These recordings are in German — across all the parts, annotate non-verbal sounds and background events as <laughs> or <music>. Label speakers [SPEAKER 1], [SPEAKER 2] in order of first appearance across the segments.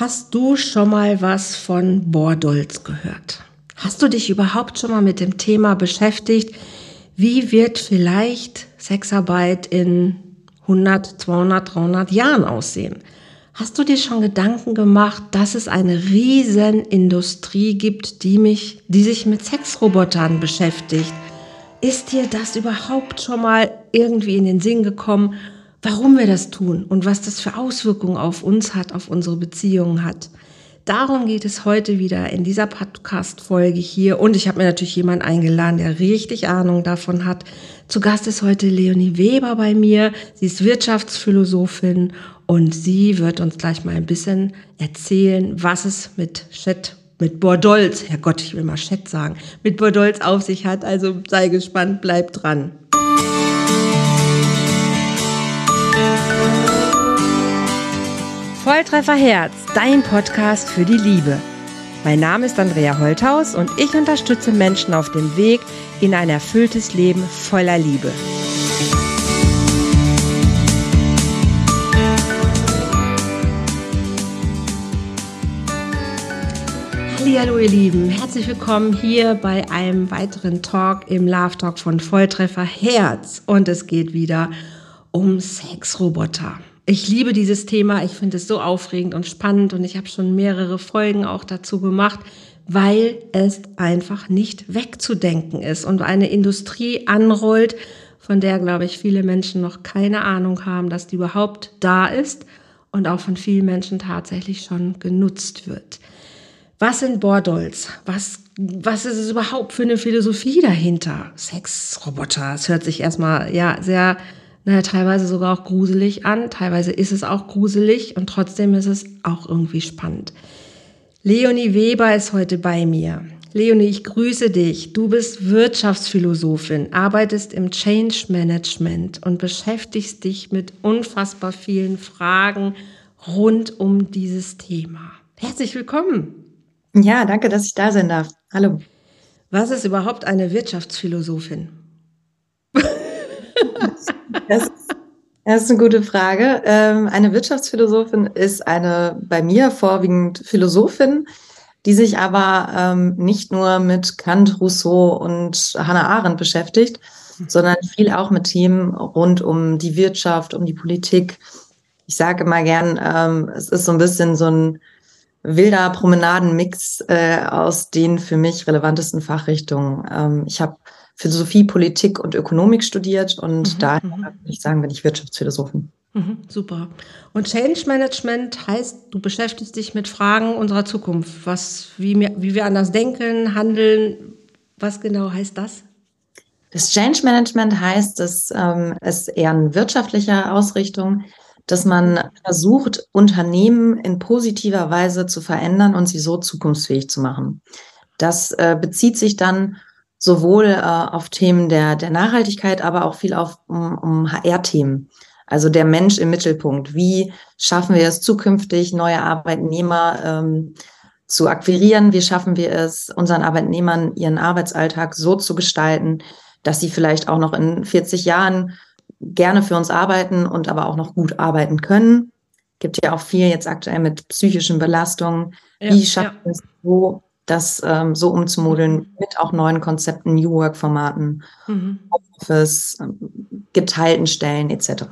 [SPEAKER 1] Hast du schon mal was von Bordolz gehört? Hast du dich überhaupt schon mal mit dem Thema beschäftigt? Wie wird vielleicht Sexarbeit in 100, 200, 300 Jahren aussehen? Hast du dir schon Gedanken gemacht, dass es eine riesen Industrie gibt, die mich, die sich mit Sexrobotern beschäftigt? Ist dir das überhaupt schon mal irgendwie in den Sinn gekommen? Warum wir das tun und was das für Auswirkungen auf uns hat, auf unsere Beziehungen hat. Darum geht es heute wieder in dieser Podcast-Folge hier. Und ich habe mir natürlich jemanden eingeladen, der richtig Ahnung davon hat. Zu Gast ist heute Leonie Weber bei mir. Sie ist Wirtschaftsphilosophin und sie wird uns gleich mal ein bisschen erzählen, was es mit Chat, mit Bordolz, Herrgott, ich will mal Chat sagen, mit Bordolz auf sich hat. Also sei gespannt, bleib dran. Volltreffer Herz, dein Podcast für die Liebe. Mein Name ist Andrea Holthaus und ich unterstütze Menschen auf dem Weg in ein erfülltes Leben voller Liebe. Hallo ihr Lieben, herzlich willkommen hier bei einem weiteren Talk im Love Talk von Volltreffer Herz und es geht wieder um Sexroboter. Ich liebe dieses Thema. Ich finde es so aufregend und spannend und ich habe schon mehrere Folgen auch dazu gemacht, weil es einfach nicht wegzudenken ist und eine Industrie anrollt, von der, glaube ich, viele Menschen noch keine Ahnung haben, dass die überhaupt da ist und auch von vielen Menschen tatsächlich schon genutzt wird. Was sind Bordolls? Was, was ist es überhaupt für eine Philosophie dahinter? Sexroboter. Es hört sich erstmal, ja, sehr naja, teilweise sogar auch gruselig an, teilweise ist es auch gruselig und trotzdem ist es auch irgendwie spannend. Leonie Weber ist heute bei mir. Leonie, ich grüße dich. Du bist Wirtschaftsphilosophin, arbeitest im Change Management und beschäftigst dich mit unfassbar vielen Fragen rund um dieses Thema. Herzlich willkommen.
[SPEAKER 2] Ja, danke, dass ich da sein darf. Hallo.
[SPEAKER 1] Was ist überhaupt eine Wirtschaftsphilosophin? <laughs>
[SPEAKER 2] Das, das ist eine gute Frage. Ähm, eine Wirtschaftsphilosophin ist eine bei mir vorwiegend Philosophin, die sich aber ähm, nicht nur mit Kant, Rousseau und Hannah Arendt beschäftigt, sondern viel auch mit Themen rund um die Wirtschaft, um die Politik. Ich sage immer gern, ähm, es ist so ein bisschen so ein wilder Promenadenmix äh, aus den für mich relevantesten Fachrichtungen. Ähm, ich habe Philosophie, Politik und Ökonomik studiert und mhm, daher mhm. würde ich sagen, bin ich Wirtschaftsphilosophin.
[SPEAKER 1] Mhm, super. Und Change Management heißt, du beschäftigst dich mit Fragen unserer Zukunft. Was, wie, wir, wie wir anders denken, handeln. Was genau heißt das?
[SPEAKER 2] Das Change Management heißt, dass ähm, es eher eine wirtschaftliche Ausrichtung, dass man versucht, Unternehmen in positiver Weise zu verändern und sie so zukunftsfähig zu machen. Das äh, bezieht sich dann sowohl äh, auf Themen der, der Nachhaltigkeit, aber auch viel auf um, um HR-Themen. Also der Mensch im Mittelpunkt. Wie schaffen wir es zukünftig, neue Arbeitnehmer ähm, zu akquirieren? Wie schaffen wir es, unseren Arbeitnehmern ihren Arbeitsalltag so zu gestalten, dass sie vielleicht auch noch in 40 Jahren gerne für uns arbeiten und aber auch noch gut arbeiten können? Gibt ja auch viel jetzt aktuell mit psychischen Belastungen. Ja, Wie schaffen wir ja. es so, das ähm, so umzumodeln mhm. mit auch neuen Konzepten, New Work-Formaten, mhm. Office, ähm, geteilten Stellen etc.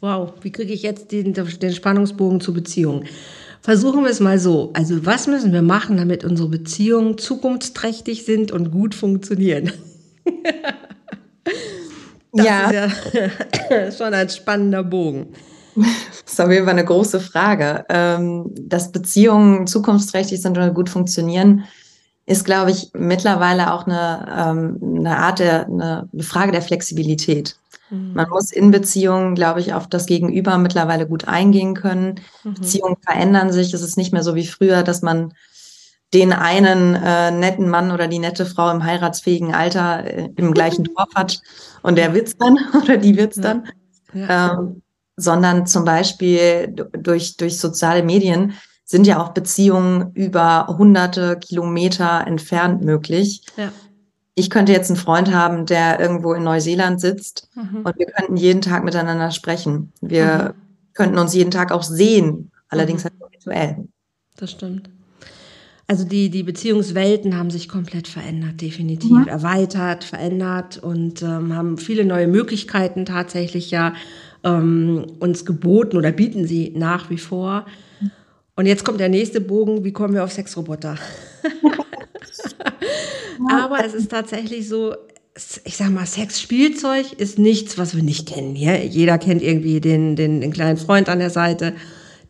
[SPEAKER 1] Wow, wie kriege ich jetzt den, den Spannungsbogen zur Beziehung? Versuchen wir es mal so. Also was müssen wir machen, damit unsere Beziehungen zukunftsträchtig sind und gut funktionieren? <laughs> das ja. ist ja <laughs> schon ein spannender Bogen.
[SPEAKER 2] Das ist auf jeden Fall eine große Frage. Ähm, dass Beziehungen zukunftsträchtig sind oder gut funktionieren, ist, glaube ich, mittlerweile auch eine, ähm, eine Art der, eine, Frage der Flexibilität. Mhm. Man muss in Beziehungen, glaube ich, auf das Gegenüber mittlerweile gut eingehen können. Mhm. Beziehungen verändern sich. Es ist nicht mehr so wie früher, dass man den einen äh, netten Mann oder die nette Frau im heiratsfähigen Alter äh, im gleichen <laughs> Dorf hat und der wird's dann <laughs> oder die wird's dann. Ja. Ähm, sondern zum Beispiel durch, durch soziale Medien sind ja auch Beziehungen über hunderte Kilometer entfernt möglich. Ja. Ich könnte jetzt einen Freund haben, der irgendwo in Neuseeland sitzt mhm. und wir könnten jeden Tag miteinander sprechen. Wir mhm. könnten uns jeden Tag auch sehen, allerdings mhm. halt virtuell.
[SPEAKER 1] das stimmt. Also die, die Beziehungswelten haben sich komplett verändert, definitiv. Mhm. Erweitert, verändert und ähm, haben viele neue Möglichkeiten tatsächlich ja ähm, uns geboten oder bieten sie nach wie vor. Und jetzt kommt der nächste Bogen, wie kommen wir auf Sexroboter? <laughs> Aber es ist tatsächlich so, ich sag mal, Sexspielzeug ist nichts, was wir nicht kennen. Ja? Jeder kennt irgendwie den, den, den kleinen Freund an der Seite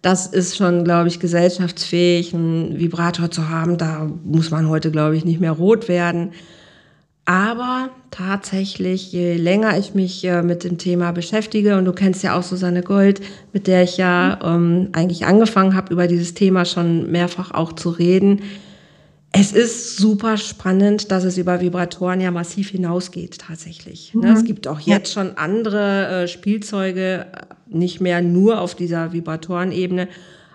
[SPEAKER 1] das ist schon, glaube ich, gesellschaftsfähig, einen Vibrator zu haben. Da muss man heute, glaube ich, nicht mehr rot werden. Aber tatsächlich, je länger ich mich äh, mit dem Thema beschäftige, und du kennst ja auch Susanne Gold, mit der ich ja ähm, eigentlich angefangen habe, über dieses Thema schon mehrfach auch zu reden. Es ist super spannend, dass es über Vibratoren ja massiv hinausgeht, tatsächlich. Ne, mhm. Es gibt auch jetzt schon andere äh, Spielzeuge, nicht mehr nur auf dieser Vibratorenebene.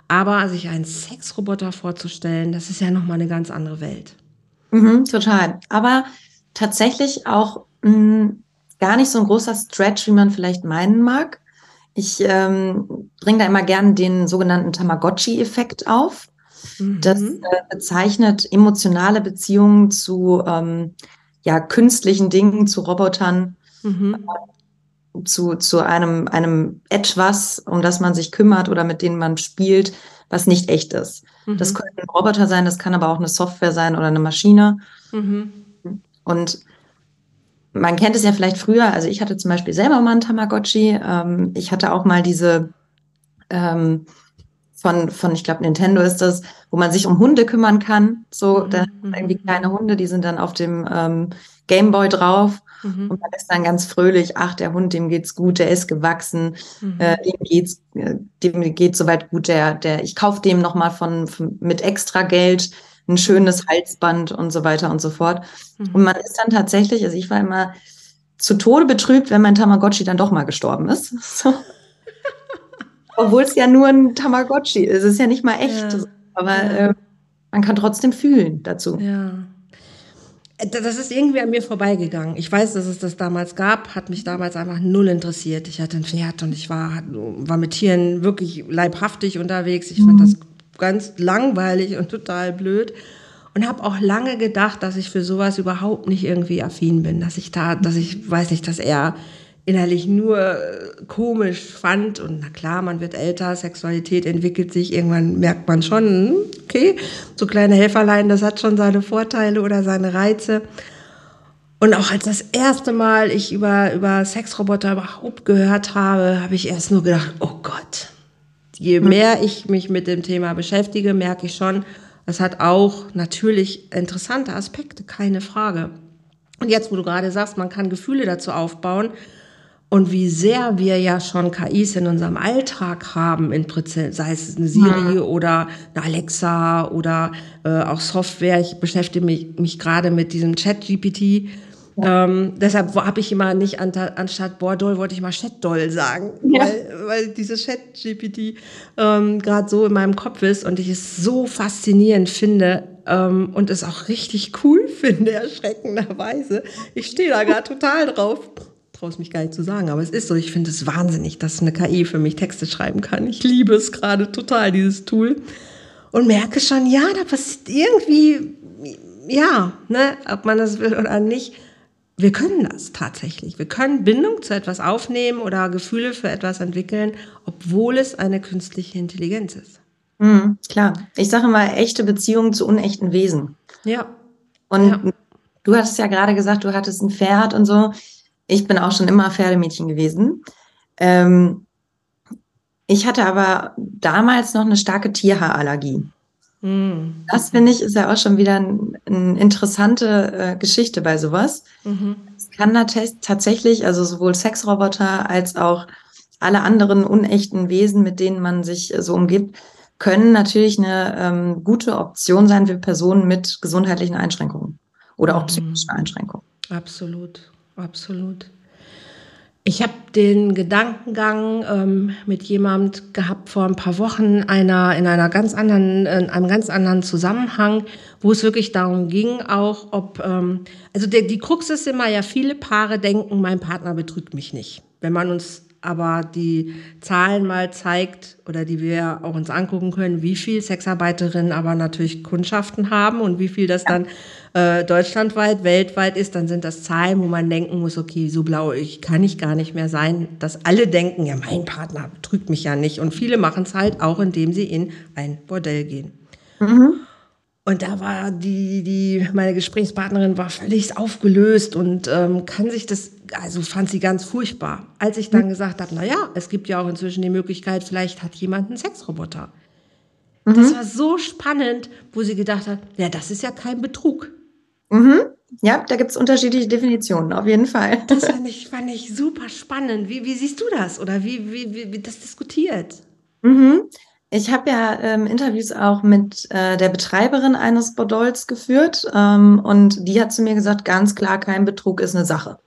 [SPEAKER 1] Aber sich einen Sexroboter vorzustellen, das ist ja nochmal eine ganz andere Welt.
[SPEAKER 2] Mhm, total. Aber tatsächlich auch mh, mm, gar nicht so ein großer Stretch, wie man vielleicht meinen mag. Ich ähm, bringe da immer gerne den sogenannten Tamagotchi-Effekt auf. Mhm. Das äh, bezeichnet emotionale Beziehungen zu ähm, ja, künstlichen Dingen, zu Robotern, mhm zu, zu einem, einem etwas, um das man sich kümmert oder mit denen man spielt, was nicht echt ist. Mhm. Das können Roboter sein, das kann aber auch eine Software sein oder eine Maschine. Und man kennt es ja vielleicht früher, also ich hatte zum Beispiel selber mal einen Tamagotchi. Ähm, ich hatte auch mal diese ähm, von, von, ich glaube, Nintendo ist das, wo man sich um Hunde kümmern kann. So, mhm. da irgendwie kleine Hunde, die sind dann auf dem ähm, Gameboy drauf. Mhm. Und man ist dann ganz fröhlich, ach, der Hund, dem geht's gut, der ist gewachsen, mhm. äh, dem geht's, äh, dem geht soweit gut, der, der, ich kaufe dem nochmal von, von, mit extra Geld ein schönes Halsband und so weiter und so fort. Mhm. Und man ist dann tatsächlich, also ich war immer zu Tode betrübt, wenn mein Tamagotchi dann doch mal gestorben ist. <laughs> So. Obwohl es ja nur ein Tamagotchi ist. Es ist ja nicht mal echt. Ja. Aber ja. Äh, man kann trotzdem fühlen dazu.
[SPEAKER 1] Ja. Das ist irgendwie an mir vorbeigegangen. Ich weiß, dass es das damals gab, hat mich damals einfach null interessiert. Ich hatte ein Pferd und ich war, war mit Tieren wirklich leibhaftig unterwegs. Ich fand mhm. das ganz langweilig und total blöd und habe auch lange gedacht, dass ich für sowas überhaupt nicht irgendwie affin bin, dass ich da, dass ich weiß nicht, dass er innerlich nur äh, komisch fand. Und na klar, man wird älter, Sexualität entwickelt sich, irgendwann merkt man schon, hm, okay, so kleine Helferlein, das hat schon seine Vorteile oder seine Reize. Und auch als das erste Mal ich über, über Sexroboter überhaupt gehört habe, habe ich erst nur gedacht, oh Gott. Je hm. mehr ich mich mit dem Thema beschäftige, merke ich schon, es hat auch natürlich interessante Aspekte, keine Frage. Und jetzt, wo du gerade sagst, man kann Gefühle dazu aufbauen, und wie sehr wir ja schon KIs in unserem Alltag haben, in sei es eine Siri ja. oder eine Alexa oder äh, auch Software. Ich beschäftige mich, mich gerade mit diesem Chat-GPT. Ja. Ähm, deshalb habe ich immer nicht anstatt Bordoll wollte ich mal Chatdoll sagen, ja. weil, weil dieses Chat-GPT ähm, gerade so in meinem Kopf ist und ich es so faszinierend finde ähm, und es auch richtig cool <laughs> finde, erschreckenderweise. Ich stehe da gerade total drauf traue es mich gar nicht zu sagen, aber es ist so. Ich finde es wahnsinnig, dass eine KI für mich Texte schreiben kann. Ich liebe es gerade total, dieses Tool. Und merke schon, ja, da passiert irgendwie, ja, ne, ob man das will oder nicht. Wir können das tatsächlich. Wir können Bindung zu etwas aufnehmen oder Gefühle für etwas entwickeln, obwohl es eine künstliche Intelligenz ist.
[SPEAKER 2] Mhm, klar. Ich sage mal, echte Beziehungen zu unechten Wesen.
[SPEAKER 1] Ja.
[SPEAKER 2] Und ja. du hattest ja gerade gesagt, du hattest ein Pferd und so. Ich bin auch schon immer Pferdemädchen gewesen. Ähm, ich hatte aber damals noch eine starke Tierhaarallergie. Mhm. Das finde ich ist ja auch schon wieder eine ein interessante äh, Geschichte bei sowas. Mhm. Es kann tatsächlich, also sowohl Sexroboter als auch alle anderen unechten Wesen, mit denen man sich so umgibt, können natürlich eine ähm, gute Option sein für Personen mit gesundheitlichen Einschränkungen oder auch mhm. psychischen Einschränkungen.
[SPEAKER 1] Absolut. Absolut. Ich habe den Gedankengang ähm, mit jemandem gehabt vor ein paar Wochen einer, in einer ganz anderen, in einem ganz anderen Zusammenhang, wo es wirklich darum ging, auch ob, ähm, also der, die Krux ist immer ja, viele Paare denken, mein Partner betrügt mich nicht. Wenn man uns aber die Zahlen mal zeigt oder die wir auch uns angucken können, wie viel Sexarbeiterinnen aber natürlich Kundschaften haben und wie viel das dann äh, deutschlandweit, weltweit ist, dann sind das Zahlen, wo man denken muss, okay, so blau ich kann ich gar nicht mehr sein, dass alle denken, ja, mein Partner betrügt mich ja nicht. Und viele machen es halt auch, indem sie in ein Bordell gehen. Mhm. Und da war die, die, meine Gesprächspartnerin war völlig aufgelöst und ähm, kann sich das, also fand sie ganz furchtbar. Als ich dann gesagt habe, na ja, es gibt ja auch inzwischen die Möglichkeit, vielleicht hat jemand einen Sexroboter. Mhm. Das war so spannend, wo sie gedacht hat, ja, das ist ja kein Betrug.
[SPEAKER 2] Mhm. Ja, da gibt es unterschiedliche Definitionen, auf jeden Fall.
[SPEAKER 1] Das fand <laughs> ich, fand ich super spannend. Wie, wie siehst du das oder wie, wie, wie, wie das diskutiert?
[SPEAKER 2] Mhm. Ich habe ja ähm, Interviews auch mit äh, der Betreiberin eines Bordells geführt ähm, und die hat zu mir gesagt, ganz klar, kein Betrug ist eine Sache.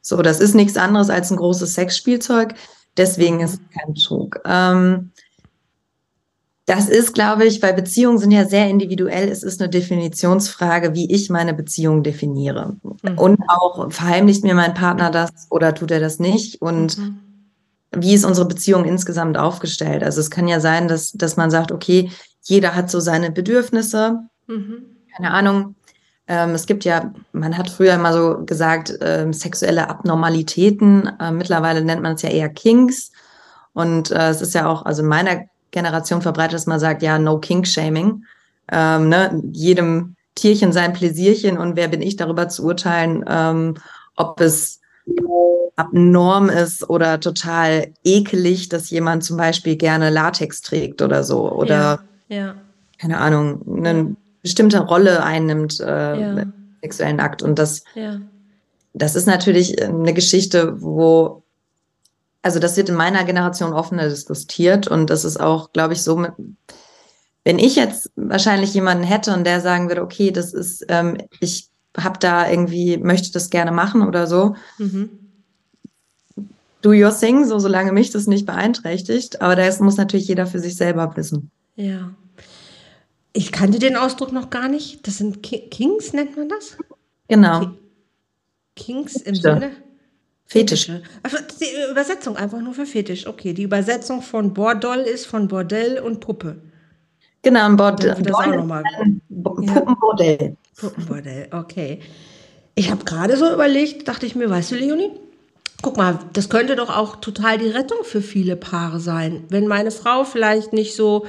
[SPEAKER 2] So, das ist nichts anderes als ein großes Sexspielzeug, deswegen ist es kein Betrug. Ähm, das ist, glaube ich, weil Beziehungen sind ja sehr individuell. Es ist eine Definitionsfrage, wie ich meine Beziehung definiere. Mhm. Und auch verheimlicht mir mein Partner das oder tut er das nicht? Und mhm wie ist unsere Beziehung insgesamt aufgestellt? Also es kann ja sein, dass, dass man sagt, okay, jeder hat so seine Bedürfnisse. Mhm. Keine Ahnung. Ähm, es gibt ja, man hat früher immer so gesagt, ähm, sexuelle Abnormalitäten. Äh, mittlerweile nennt man es ja eher Kinks. Und äh, es ist ja auch, also in meiner Generation verbreitet, dass man sagt, ja, no Kink-Shaming. Ähm, ne? Jedem Tierchen sein Pläsierchen und wer bin ich darüber zu urteilen, ähm, ob es abnorm ist oder total ekelig, dass jemand zum Beispiel gerne Latex trägt oder so oder ja, ja. keine Ahnung, eine ja. bestimmte Rolle einnimmt äh, im sexuellen Akt. Und das, das ist natürlich eine Geschichte, wo, also das wird in meiner Generation offener diskutiert und das ist auch, glaube ich, so mit, wenn ich jetzt wahrscheinlich jemanden hätte und der sagen würde, okay, das ist, ähm, ich habe da irgendwie, möchte das gerne machen oder so, mhm do your thing, so solange mich das nicht beeinträchtigt. Aber das muss natürlich jeder für sich selber wissen.
[SPEAKER 1] Ja. Ich kannte den Ausdruck noch gar nicht. Das sind Kings, nennt man das?
[SPEAKER 2] Genau.
[SPEAKER 1] Kings im. Sinne? Fetische. Also die Übersetzung einfach nur für Fetisch. Okay, die Übersetzung von Bordoll ist von Bordell und Puppe.
[SPEAKER 2] Genau, ein Bordell. Puppenbordell.
[SPEAKER 1] Puppenbordell, okay. Ich habe gerade so überlegt, dachte ich mir, weißt du, Leonie, guck mal, das könnte doch auch total die Rettung für viele Paare sein. Wenn meine Frau vielleicht nicht so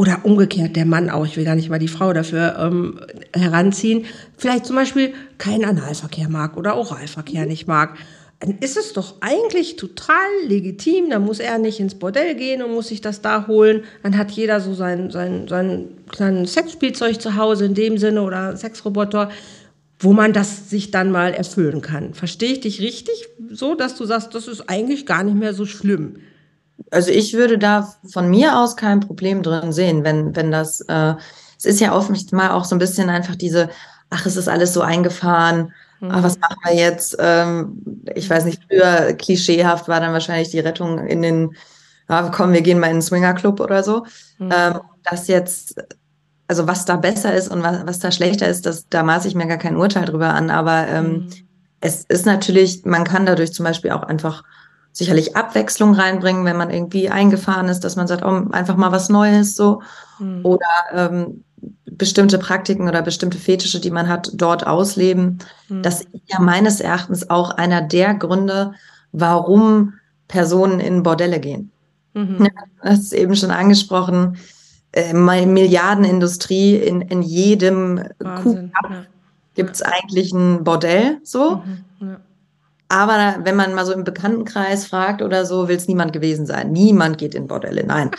[SPEAKER 1] oder umgekehrt der Mann auch, ich will gar nicht mal die Frau dafür ähm, heranziehen, vielleicht zum Beispiel keinen Analverkehr mag oder Oralverkehr nicht mag, dann ist es doch eigentlich total legitim. Dann muss er nicht ins Bordell gehen und muss sich das da holen. Dann hat jeder so sein, sein, sein kleines Sexspielzeug zu Hause in dem Sinne oder Sexroboter wo man das sich dann mal erfüllen kann. Verstehe ich dich richtig so, dass du sagst, das ist eigentlich gar nicht mehr so schlimm?
[SPEAKER 2] Also ich würde da von mir aus kein Problem drin sehen, wenn, wenn das, äh, es ist ja oft mal auch so ein bisschen einfach diese, ach, es ist alles so eingefahren, mhm. ach, was machen wir jetzt? Ähm, ich weiß nicht, früher klischeehaft war dann wahrscheinlich die Rettung in den, ja, komm, wir gehen mal in den Swingerclub oder so. Mhm. Ähm, das jetzt also was da besser ist und was, was da schlechter ist, das, da maße ich mir gar kein Urteil drüber an. Aber ähm, mhm. es ist natürlich, man kann dadurch zum Beispiel auch einfach sicherlich Abwechslung reinbringen, wenn man irgendwie eingefahren ist, dass man sagt, oh, einfach mal was Neues so. Mhm. Oder ähm, bestimmte Praktiken oder bestimmte Fetische, die man hat, dort ausleben. Mhm. Das ist ja meines Erachtens auch einer der Gründe, warum Personen in Bordelle gehen. Mhm. Das ist eben schon angesprochen äh, Milliardenindustrie in, in jedem Wahnsinn, ja. gibt es eigentlich ein Bordell so. Mhm, ja. Aber wenn man mal so im Bekanntenkreis fragt oder so, will es niemand gewesen sein. Niemand geht in Bordelle, nein.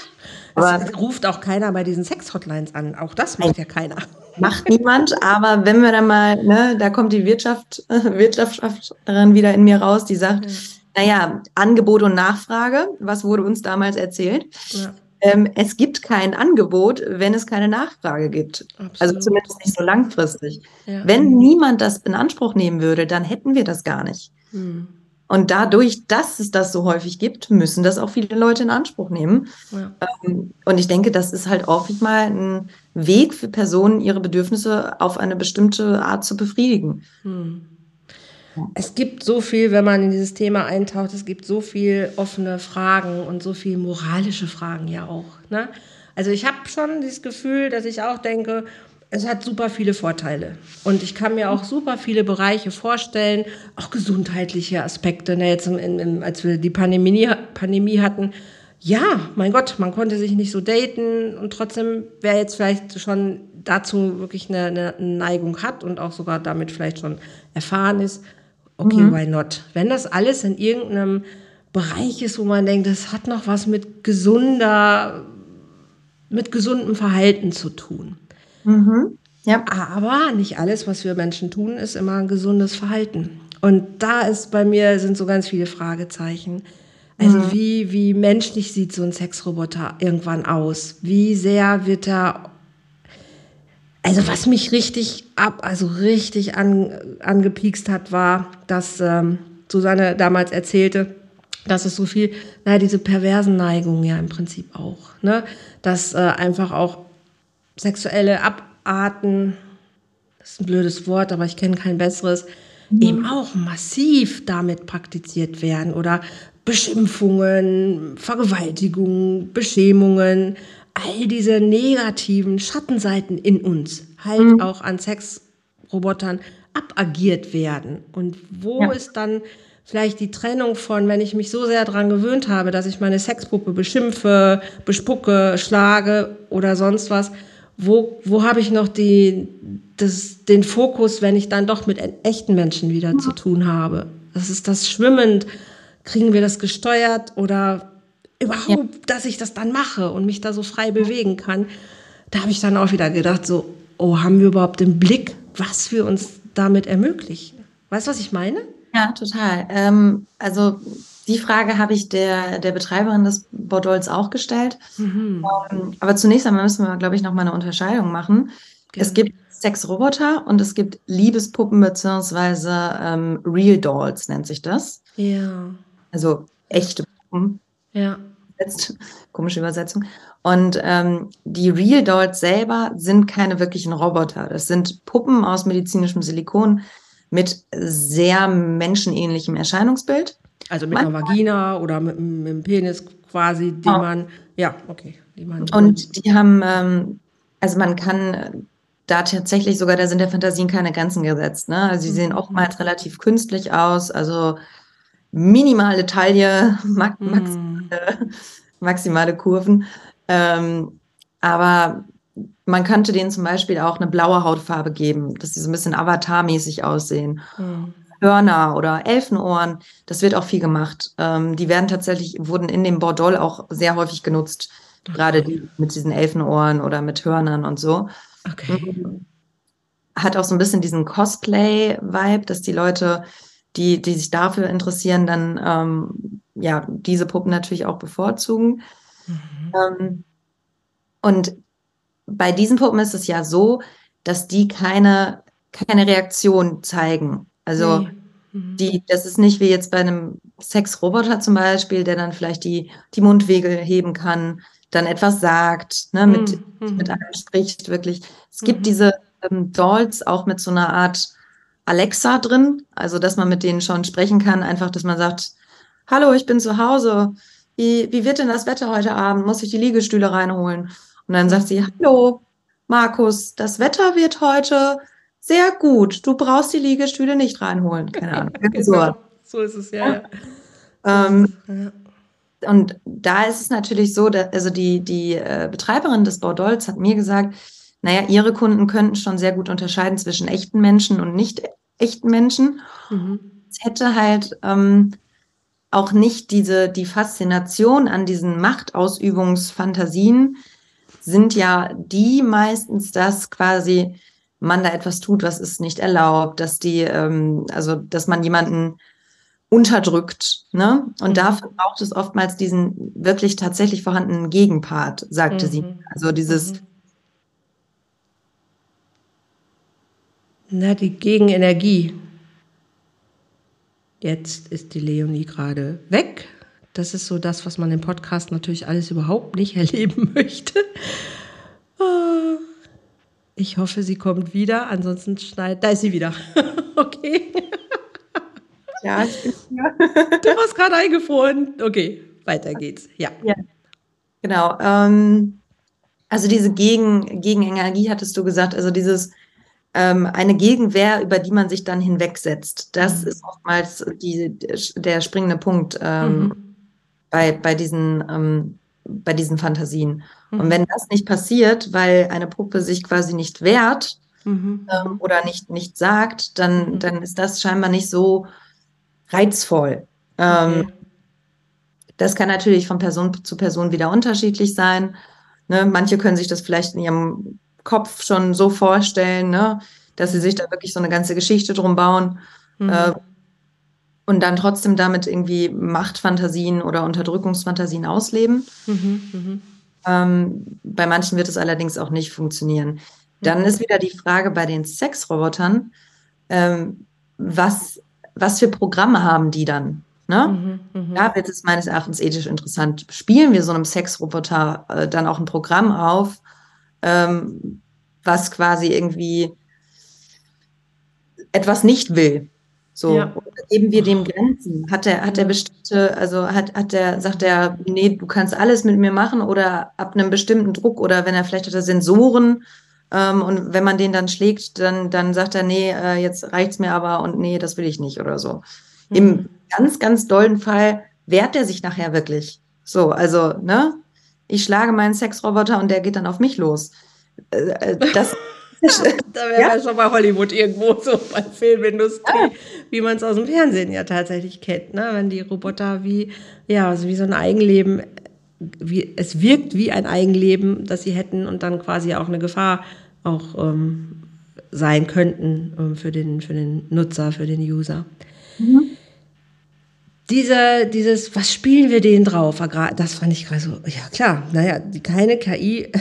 [SPEAKER 1] Aber es ruft auch keiner bei diesen Sex-Hotlines an. Auch das macht ja keiner.
[SPEAKER 2] Macht niemand, aber wenn wir dann mal, ne, da kommt die Wirtschaft, <laughs> Wirtschaftschaftlerin wieder in mir raus, die sagt, ja. naja, Angebot und Nachfrage, was wurde uns damals erzählt? Ja ähm, es gibt kein Angebot, wenn es keine Nachfrage gibt. Also Absolut. Also zumindest nicht so langfristig. Ja. Wenn niemand das in Anspruch nehmen würde, dann hätten wir das gar nicht. Hm. Und dadurch, dass es das so häufig gibt, müssen das auch viele Leute in Anspruch nehmen. Ja. Ähm, und ich denke, das ist halt häufig mal ein Weg für Personen, ihre Bedürfnisse auf eine bestimmte Art zu befriedigen. Hm.
[SPEAKER 1] es gibt so viel, wenn man in dieses Thema eintaucht, es gibt so viel offene Fragen und so viel moralische Fragen ja auch. Ne? Also ich habe schon das Gefühl, dass ich auch denke, es hat super viele Vorteile. Und ich kann mir auch super viele Bereiche vorstellen, auch gesundheitliche Aspekte. Ne, jetzt, in, in, als wir die Pandemie, Pandemie hatten, ja, mein Gott, man konnte sich nicht so daten und trotzdem wäre jetzt vielleicht schon dazu wirklich eine, eine, Neigung hat und auch sogar damit vielleicht schon erfahren ist, okay, mhm. why not? Wenn das alles in irgendeinem Bereich ist, wo man denkt, das hat noch was mit gesunder, mit gesundem Verhalten zu tun. Mhm. Ja. Aber nicht alles, was wir Menschen tun, ist immer ein gesundes Verhalten. Und da ist bei mir sind so ganz viele Fragezeichen. Also mhm. wie, wie menschlich sieht so ein Sexroboter irgendwann aus? Wie sehr wird er also was mich richtig ab, also richtig an, angepiekst hat, war, dass ähm, Susanne damals erzählte, dass es so viel, naja, diese perversen Neigungen ja im Prinzip auch, ne? Dass äh, einfach auch sexuelle Abarten, das ist ein blödes Wort, aber ich kenne kein besseres, mhm. eben auch massiv damit praktiziert werden oder Beschimpfungen, Vergewaltigungen, Beschämungen, all diese negativen Schattenseiten in uns halt mhm. auch an Sexrobotern abagiert werden. Und wo ja. ist dann vielleicht die Trennung von, wenn ich mich so sehr daran gewöhnt habe, dass ich meine Sexpuppe beschimpfe, bespucke, schlage oder sonst was, wo, wo habe ich noch die, das, den Fokus, wenn ich dann doch mit echten Menschen wieder zu tun habe? Das ist das schwimmend. Kriegen wir das gesteuert oder überhaupt, ja. dass ich das dann mache und mich da so frei bewegen kann. Da habe ich dann auch wieder gedacht, so, oh, haben wir überhaupt den Blick, was wir uns damit ermöglichen? Weißt du, was ich meine?
[SPEAKER 2] Ja, total. Ähm, also die Frage habe ich der, der Betreiberin des Bordells auch gestellt. Mhm. Ähm, aber zunächst einmal müssen wir, glaube ich, noch mal eine Unterscheidung machen. Okay. Es gibt Sexroboter und es gibt Liebespuppen beziehungsweise ähm, Real Dolls nennt sich das. Ja. Also echte Puppen. Ja übersetzt. <laughs> Komische Übersetzung. Und ähm, die Real Dolls selber sind keine wirklichen Roboter. Das sind Puppen aus medizinischem Silikon mit sehr menschenähnlichem Erscheinungsbild.
[SPEAKER 1] Also mit einer Vagina oder mit, mit einem Penis quasi, den oh. man, ja, okay.
[SPEAKER 2] Die man und die haben, ähm, also man kann da tatsächlich sogar, da sind der Fantasien keine Grenzen gesetzt. Ne? Also sie sehen mhm. oftmals relativ künstlich aus, also minimale Taille, <laughs> mm. maximale, maximale Kurven. Ähm, aber man könnte denen zum Beispiel auch eine blaue Hautfarbe geben, dass sie so ein bisschen avatarmäßig aussehen. Mm. Hörner oder Elfenohren, das wird auch viel gemacht. Ähm, die werden tatsächlich, wurden in dem Bordeaux auch sehr häufig genutzt. Gerade die mit diesen Elfenohren oder mit Hörnern und so. Okay. Mhm. Hat auch so ein bisschen diesen Cosplay-Vibe, dass die Leute die, die sich dafür interessieren, dann ähm, ja diese Puppen natürlich auch bevorzugen. Mhm. Ähm, und bei diesen Puppen ist es ja so, dass die keine, keine Reaktion zeigen. Also nee. mhm. die, das ist nicht wie jetzt bei einem Sexroboter zum Beispiel, der dann vielleicht die, die Mundwegel heben kann, dann etwas sagt, ne, mit, mhm. mit einem spricht wirklich. Es gibt mhm. diese ähm, Dolls auch mit so einer Art Alexa drin, also dass man mit denen schon sprechen kann, einfach, dass man sagt, hallo, ich bin zu Hause. Wie, wie wird denn das Wetter heute Abend? Muss ich die Liegestühle reinholen? Und dann sagt sie, hallo, Markus, das Wetter wird heute sehr gut. Du brauchst die Liegestühle nicht reinholen. Keine Ahnung. <laughs> genau. So ist es, ja. ja. Ähm, ja. Und da ist es natürlich so, dass, also die, die äh, Betreiberin des Bordolls hat mir gesagt, naja, ihre Kunden könnten schon sehr gut unterscheiden zwischen echten Menschen und nicht echten Menschen. Mhm. Es hätte halt ähm, auch nicht diese, die Faszination an diesen Machtausübungsfantasien sind ja die meistens, dass quasi man da etwas tut, was ist nicht erlaubt, dass die, ähm, also dass man jemanden unterdrückt. Ne? Und mhm. dafür braucht es oftmals diesen wirklich tatsächlich vorhandenen Gegenpart, sagte mhm. sie. Also dieses, mhm.
[SPEAKER 1] Na, die Gegenenergie. Jetzt ist die Leonie gerade weg. Das ist so das, was man im Podcast natürlich alles überhaupt nicht <laughs> erleben möchte. Ich hoffe, sie kommt wieder. Ansonsten schneidet. Da ist sie wieder. <laughs> okay.
[SPEAKER 2] Ja, ich bin
[SPEAKER 1] hier. Du warst gerade eingefroren. Okay, weiter geht's. Ja. ja.
[SPEAKER 2] Genau. Ähm, also diese Gegen, Gegenenergie hattest du gesagt, also dieses ähm, eine Gegenwehr, über die man sich dann hinwegsetzt. Das mhm. ist oftmals die, der springende Punkt ähm, mhm. bei, bei, diesen, ähm, bei diesen Fantasien. Mhm. Und wenn das nicht passiert, weil eine Puppe sich quasi nicht wehrt mhm. ähm, oder nicht, nicht sagt, dann, mhm. dann ist das scheinbar nicht so reizvoll. Ähm, okay. Das kann natürlich von Person zu Person wieder unterschiedlich sein. Ne? Manche können sich das vielleicht in ihrem Kopf schon so vorstellen, ne? dass sie sich da wirklich so eine ganze Geschichte drum bauen. Mhm. Äh, und dann trotzdem damit irgendwie Machtfantasien oder Unterdrückungsfantasien ausleben. Mhm, mhm. Ähm, bei manchen wird es allerdings auch nicht funktionieren. Dann ist wieder die Frage bei den Sexrobotern, ähm, was, was für Programme haben die dann? Ne? Mhm, mh. Da wird es meines Erachtens ethisch interessant. Spielen wir so einem Sexroboter äh, dann auch ein Programm auf, ähm, was quasi irgendwie etwas nicht will? So, ja. geben wir dem Grenzen? Hat er, hat er bestimmte, also hat, hat der, sagt er, nee, du kannst alles mit mir machen oder ab einem bestimmten Druck oder wenn er vielleicht hat er Sensoren ähm, und wenn man den dann schlägt, dann, dann sagt er, nee, äh, jetzt reicht's mir aber und nee, das will ich nicht oder so. Mhm. Im ganz, ganz dollen Fall wehrt er sich nachher wirklich. So, also, ne? Ich schlage meinen Sexroboter und der geht dann auf mich los. Äh, äh das. <laughs>
[SPEAKER 1] da wäre ja? schon bei Hollywood irgendwo so bei Filmindustrie, ja. wie man es aus dem Fernsehen ja tatsächlich kennt, ne? Wenn die Roboter wie, ja, also wie so ein Eigenleben, wie, es wirkt wie ein Eigenleben, das sie hätten und dann quasi auch eine Gefahr auch ähm, sein könnten ähm, für, den, für den Nutzer, für den User. Mhm diese, dieses, was spielen wir denen drauf? Das fand ich gerade so, ja klar, naja, keine KI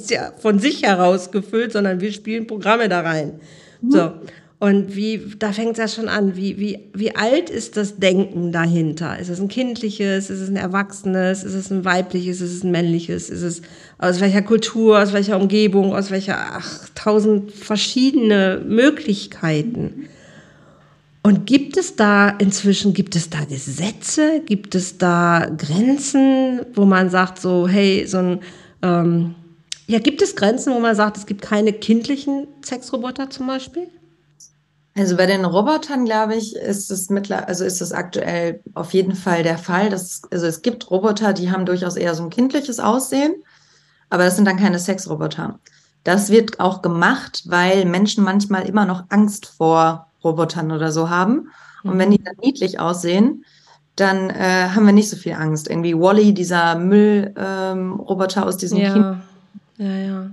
[SPEAKER 1] ist ja von sich heraus gefüllt, sondern wir spielen Programme da rein. Mhm. So. Und wie, da fängt es ja schon an, wie, wie, wie alt ist das Denken dahinter? Ist es ein kindliches, ist es ein erwachsenes, ist es ein weibliches, ist es ein männliches, ist es aus welcher Kultur, aus welcher Umgebung, aus welcher, ach, tausend verschiedene Möglichkeiten. Und gibt es da inzwischen, gibt es da Gesetze, gibt es da Grenzen, wo man sagt, so, hey, so ein, ähm, ja, gibt es Grenzen, wo man sagt, es gibt keine kindlichen Sexroboter zum Beispiel?
[SPEAKER 2] Also bei den Robotern, glaube ich, ist es mittler, also ist es aktuell auf jeden Fall der Fall. Dass, also es gibt Roboter, die haben durchaus eher so ein kindliches Aussehen, aber das sind dann keine Sexroboter. Das wird auch gemacht, weil Menschen manchmal immer noch Angst vor Robotern oder so haben. Und wenn die mhm. dann niedlich aussehen, dann äh, haben wir nicht so viel Angst. Irgendwie Wally, dieser Müllroboter ähm, aus diesem
[SPEAKER 1] ja. Kino. Ja, ja.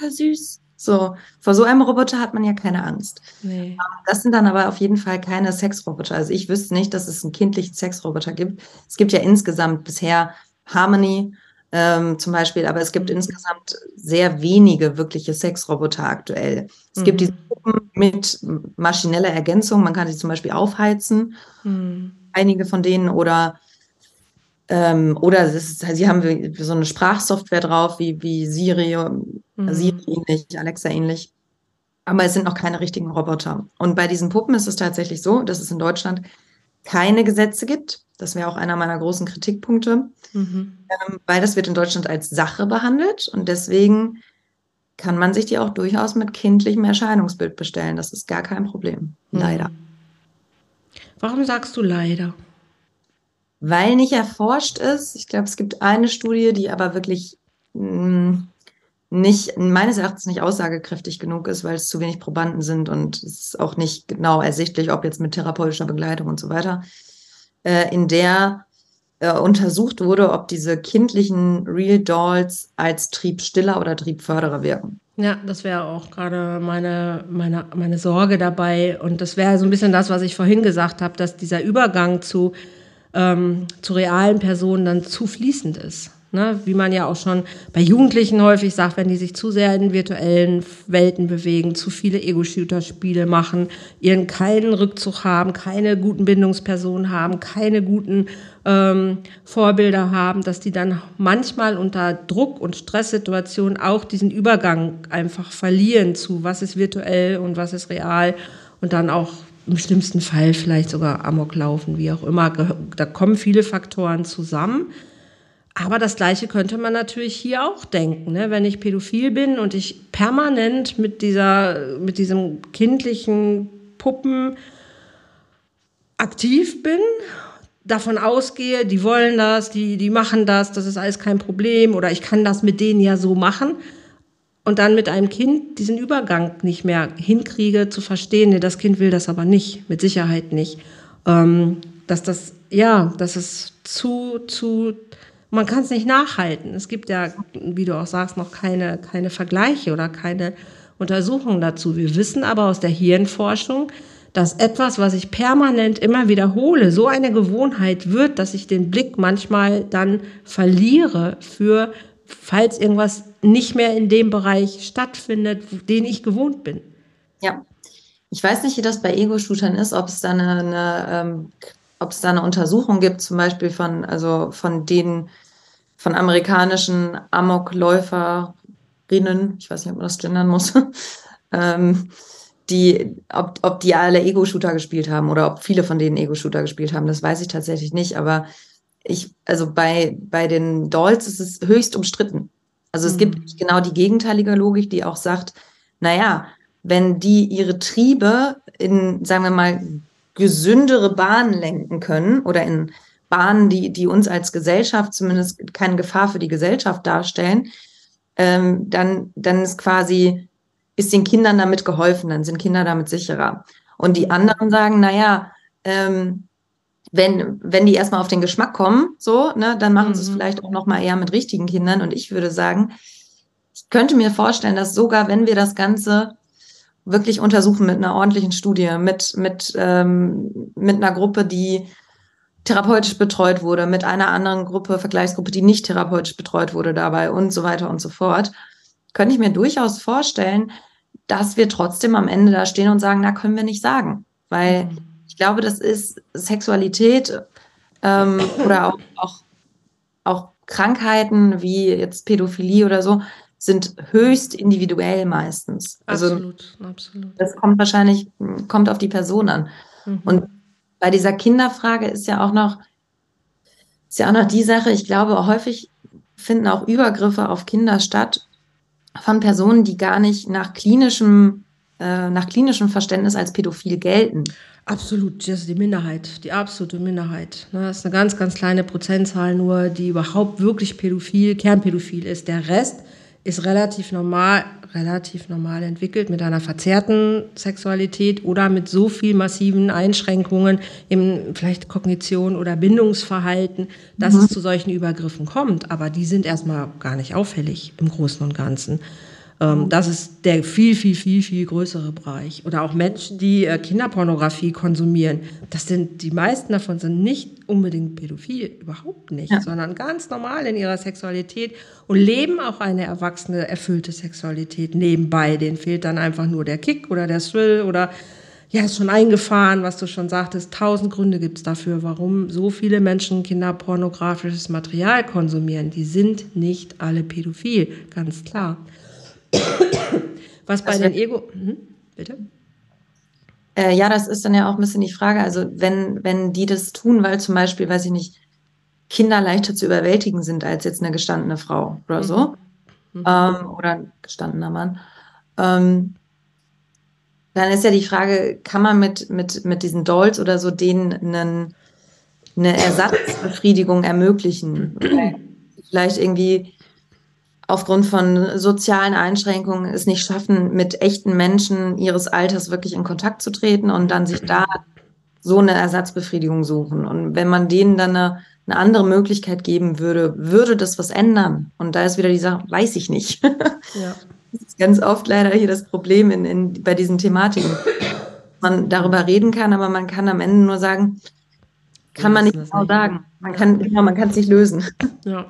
[SPEAKER 2] ja. Süß. So, vor so einem Roboter hat man ja keine Angst. Nee. Ähm, das sind dann aber auf jeden Fall keine Sexroboter. Also ich wüsste nicht, dass es einen kindlichen Sexroboter gibt. Es gibt ja insgesamt bisher Harmony, ähm, zum Beispiel, aber es gibt mhm. insgesamt sehr wenige wirkliche Sexroboter aktuell. Es mhm. gibt diese Puppen mit maschineller Ergänzung, man kann sie zum Beispiel aufheizen, mhm. einige von denen, oder ähm, oder ist, sie haben so eine Sprachsoftware drauf, wie, wie Siri, mhm. Siri ähnlich, Alexa ähnlich. Aber es sind noch keine richtigen Roboter. Und bei diesen Puppen ist es tatsächlich so, dass es in Deutschland keine Gesetze gibt. Das wäre auch einer meiner großen Kritikpunkte, mhm. ähm, weil das wird in Deutschland als Sache behandelt und deswegen kann man sich die auch durchaus mit kindlichem Erscheinungsbild bestellen. Das ist gar kein Problem. Mhm. Leider.
[SPEAKER 1] Warum sagst du leider?
[SPEAKER 2] Weil nicht erforscht ist. Ich glaube, es gibt eine Studie, die aber wirklich mm, nicht, meines Erachtens nicht aussagekräftig genug ist, weil es zu wenig Probanden sind und es ist auch nicht genau ersichtlich, ob jetzt mit therapeutischer Begleitung und so weiter, äh, in der äh, untersucht wurde, ob diese kindlichen Real Dolls als Triebstiller oder Triebförderer wirken.
[SPEAKER 1] Ja, das wäre auch gerade meine, meine, meine Sorge dabei. Und das wäre so ein bisschen das, was ich vorhin gesagt habe, dass dieser Übergang zu, ähm, zu realen Personen dann zu fließend ist. Ne? Wie man ja auch schon bei Jugendlichen häufig sagt, wenn die sich zu sehr in virtuellen Welten bewegen, zu viele Ego-Shooter-Spiele machen, ihren keinen Rückzug haben, keine guten Bindungspersonen haben, keine guten ähm, Vorbilder haben, dass die dann manchmal unter Druck und Stresssituationen auch diesen Übergang einfach verlieren zu was ist virtuell und was ist real und dann auch im schlimmsten Fall vielleicht sogar Amok laufen, wie auch immer. Da kommen viele Faktoren zusammen. Aber das Gleiche könnte man natürlich hier auch denken. Ne? Wenn ich pädophil bin und ich permanent mit, dieser, mit diesem kindlichen Puppen aktiv bin, davon ausgehe, die wollen das, die, die machen das, das ist alles kein Problem oder ich kann das mit denen ja so machen und dann mit einem Kind diesen Übergang nicht mehr hinkriege zu verstehen, nee, das Kind will das aber nicht, mit Sicherheit nicht. Ähm, dass das, ja, das ist zu, zu, man kann es nicht nachhalten. Es gibt ja, wie du auch sagst, noch keine, keine Vergleiche oder keine Untersuchungen dazu. Wir wissen aber aus der Hirnforschung, dass etwas, was ich permanent immer wiederhole, so eine Gewohnheit wird, dass ich den Blick manchmal dann verliere für, falls irgendwas nicht mehr in dem Bereich stattfindet, den ich gewohnt bin.
[SPEAKER 2] Ja. Ich weiß nicht, wie das bei Ego-Shootern ist, ob es da eine, eine ähm, da eine Untersuchung gibt, zum Beispiel von, also von den von amerikanischen Amokläuferinnen, ich weiß nicht, ob man das gendern muss, <laughs> ähm, die, ob, ob die alle Ego-Shooter gespielt haben oder ob viele von denen Ego-Shooter gespielt haben, das weiß ich tatsächlich nicht. Aber ich, also bei, bei den Dolls ist es höchst umstritten. Also es mhm. gibt genau die gegenteilige Logik, die auch sagt, naja, wenn die ihre Triebe in, sagen wir mal, gesündere Bahnen lenken können oder in Bahnen, die, die uns als Gesellschaft zumindest keine Gefahr für die Gesellschaft darstellen, ähm, dann, dann ist quasi ist den Kindern damit geholfen, dann sind Kinder damit sicherer. Und die anderen sagen, naja, ähm, wenn, wenn die erstmal auf den Geschmack kommen, so, ne, dann machen mhm. sie es mhm. vielleicht auch nochmal eher mit richtigen Kindern. Und ich würde sagen, ich könnte mir vorstellen, dass sogar wenn wir das Ganze wirklich untersuchen mit einer ordentlichen Studie, mit, mit, ähm, mit einer Gruppe, die therapeutisch betreut wurde, mit einer anderen Gruppe, Vergleichsgruppe, die nicht therapeutisch betreut wurde dabei und so weiter und so fort, könnte ich mir durchaus vorstellen, dass wir trotzdem am Ende da stehen und sagen, na, können wir nicht sagen. Weil mhm. Ich glaube, das ist Sexualität ähm, oder auch, auch, auch Krankheiten wie jetzt Pädophilie oder so, sind höchst individuell meistens. Also absolut, absolut. Das kommt wahrscheinlich, kommt auf die Person an. Mhm. Und bei dieser Kinderfrage ist ja auch noch, ist ja auch noch die Sache, ich glaube, häufig finden auch Übergriffe auf Kinder statt, von Personen, die gar nicht nach klinischem, äh, nach klinischem Verständnis als pädophil gelten.
[SPEAKER 1] Absolut, das ist die Minderheit, die absolute Minderheit. Ne? Das ist eine ganz, ganz kleine Prozentzahl nur, die überhaupt wirklich pädophil, kernpädophil ist. Der Rest ist relativ normal, relativ normal entwickelt mit einer verzerrten Sexualität oder mit so viel massiven Einschränkungen im vielleicht Kognition oder Bindungsverhalten, dass mhm. es zu solchen Übergriffen kommt. Aber die sind erstmal gar nicht auffällig im Großen und Ganzen. Ähm, das ist der viel, viel, viel, viel größere Bereich. Oder auch Menschen, die äh, Kinderpornografie konsumieren. Das sind, die meisten davon sind nicht unbedingt pädophil, überhaupt nicht, ja. sondern ganz normal in ihrer Sexualität und leben auch eine erwachsene, erfüllte Sexualität nebenbei. Denen fehlt dann einfach nur der Kick oder der Thrill oder ja, ist schon eingefahren, was du schon sagtest. Tausend Gründe gibt es dafür, warum so viele Menschen kinderpornografisches Material konsumieren. Die sind nicht alle pädophil, ganz klar. <coughs> Was bei den Ego. Hm, bitte?
[SPEAKER 2] Äh, ja, das ist dann ja auch ein bisschen die Frage. Also, wenn, wenn die das tun, weil zum Beispiel, weiß ich nicht, Kinder leichter zu überwältigen sind als jetzt eine gestandene Frau oder mhm. so. Mhm. Ähm, oder ein gestandener Mann. Ähm, dann ist ja die Frage, kann man mit, mit, mit diesen Dolls oder so denen einen, eine Ersatzbefriedigung ermöglichen? Vielleicht irgendwie aufgrund von sozialen Einschränkungen es nicht schaffen, mit echten Menschen ihres Alters wirklich in Kontakt zu treten und dann sich da so eine Ersatzbefriedigung suchen. Und wenn man denen dann eine, eine andere Möglichkeit geben würde, würde das was ändern? Und da ist wieder die Sache, weiß ich nicht. <laughs> Ja. Das ist ganz oft leider hier das Problem in, in, bei diesen Thematiken. Man darüber reden kann, aber man kann am Ende nur sagen, kann man nicht genau sagen. Man kann ja, man kann es nicht lösen.
[SPEAKER 1] Ja.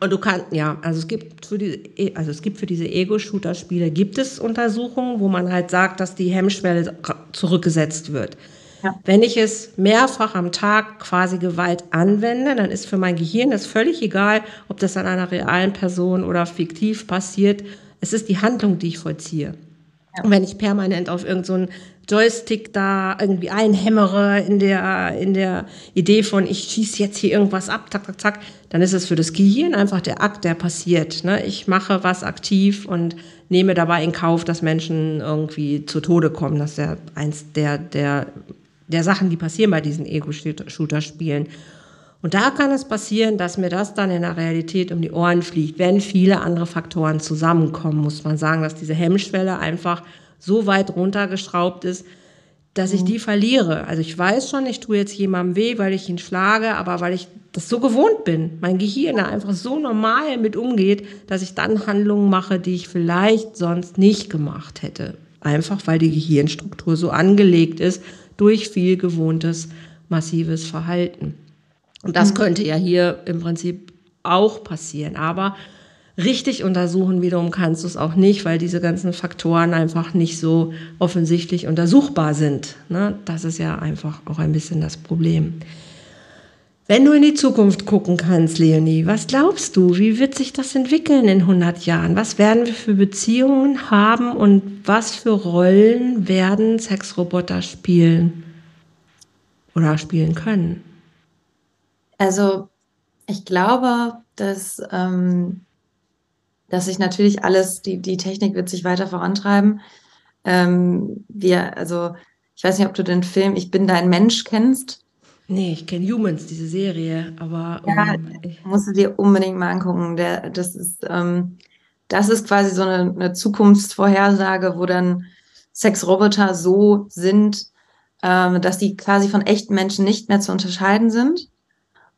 [SPEAKER 1] Und du kannst, ja, also es gibt für diese, also es gibt für diese Ego-Shooter-Spiele gibt es Untersuchungen, wo man halt sagt, dass die Hemmschwelle zurückgesetzt wird. Ja. Wenn ich es mehrfach am Tag quasi Gewalt anwende, dann ist für mein Gehirn das völlig egal, ob das an einer realen Person oder fiktiv passiert. Es ist die Handlung, die ich vollziehe. Ja. Und wenn ich permanent auf irgendeinen so Joystick da irgendwie einhämmere in der, in der Idee von, ich schieße jetzt hier irgendwas ab, zack, zack, zack, dann ist es für das Gehirn einfach der Akt, der passiert. Ne? Ich mache was aktiv und nehme dabei in Kauf, dass Menschen irgendwie zu Tode kommen. Das ist ja eins der, der, der Sachen, die passieren bei diesen Ego-Shooter-Spielen. Und da kann es passieren, dass mir das dann in der Realität um die Ohren fliegt, wenn viele andere Faktoren zusammenkommen, muss man sagen, dass diese Hemmschwelle einfach so weit runtergeschraubt ist, dass ich mhm. die verliere. Also ich weiß schon, ich tue jetzt jemandem weh, weil ich ihn schlage, aber weil ich das so gewohnt bin, mein Gehirn da einfach so normal mit umgeht, dass ich dann Handlungen mache, die ich vielleicht sonst nicht gemacht hätte. Einfach weil die Gehirnstruktur so angelegt ist durch viel gewohntes massives Verhalten. Und das mhm. könnte ja hier im Prinzip auch passieren. Aber richtig untersuchen wiederum kannst du es auch nicht, weil diese ganzen Faktoren einfach nicht so offensichtlich untersuchbar sind. Ne? Das ist ja einfach auch ein bisschen das Problem. Wenn du in die Zukunft gucken kannst, Leonie, was glaubst du, wie wird sich das entwickeln in 100 Jahren? Was werden wir für Beziehungen haben und was für Rollen werden Sexroboter spielen oder spielen können?
[SPEAKER 2] Also ich glaube, dass, ähm, dass sich natürlich alles, die, die Technik wird sich weiter vorantreiben. Ähm, wir, also ich weiß nicht, ob du den Film Ich bin dein Mensch kennst.
[SPEAKER 1] Nee, ich kenne Humans, diese Serie, aber.
[SPEAKER 2] Ja, um, ähm, musst du dir unbedingt mal angucken. Der, das, ist, ähm, das ist quasi so eine, eine Zukunftsvorhersage, wo dann Sexroboter so sind, ähm, dass die quasi von echten Menschen nicht mehr zu unterscheiden sind.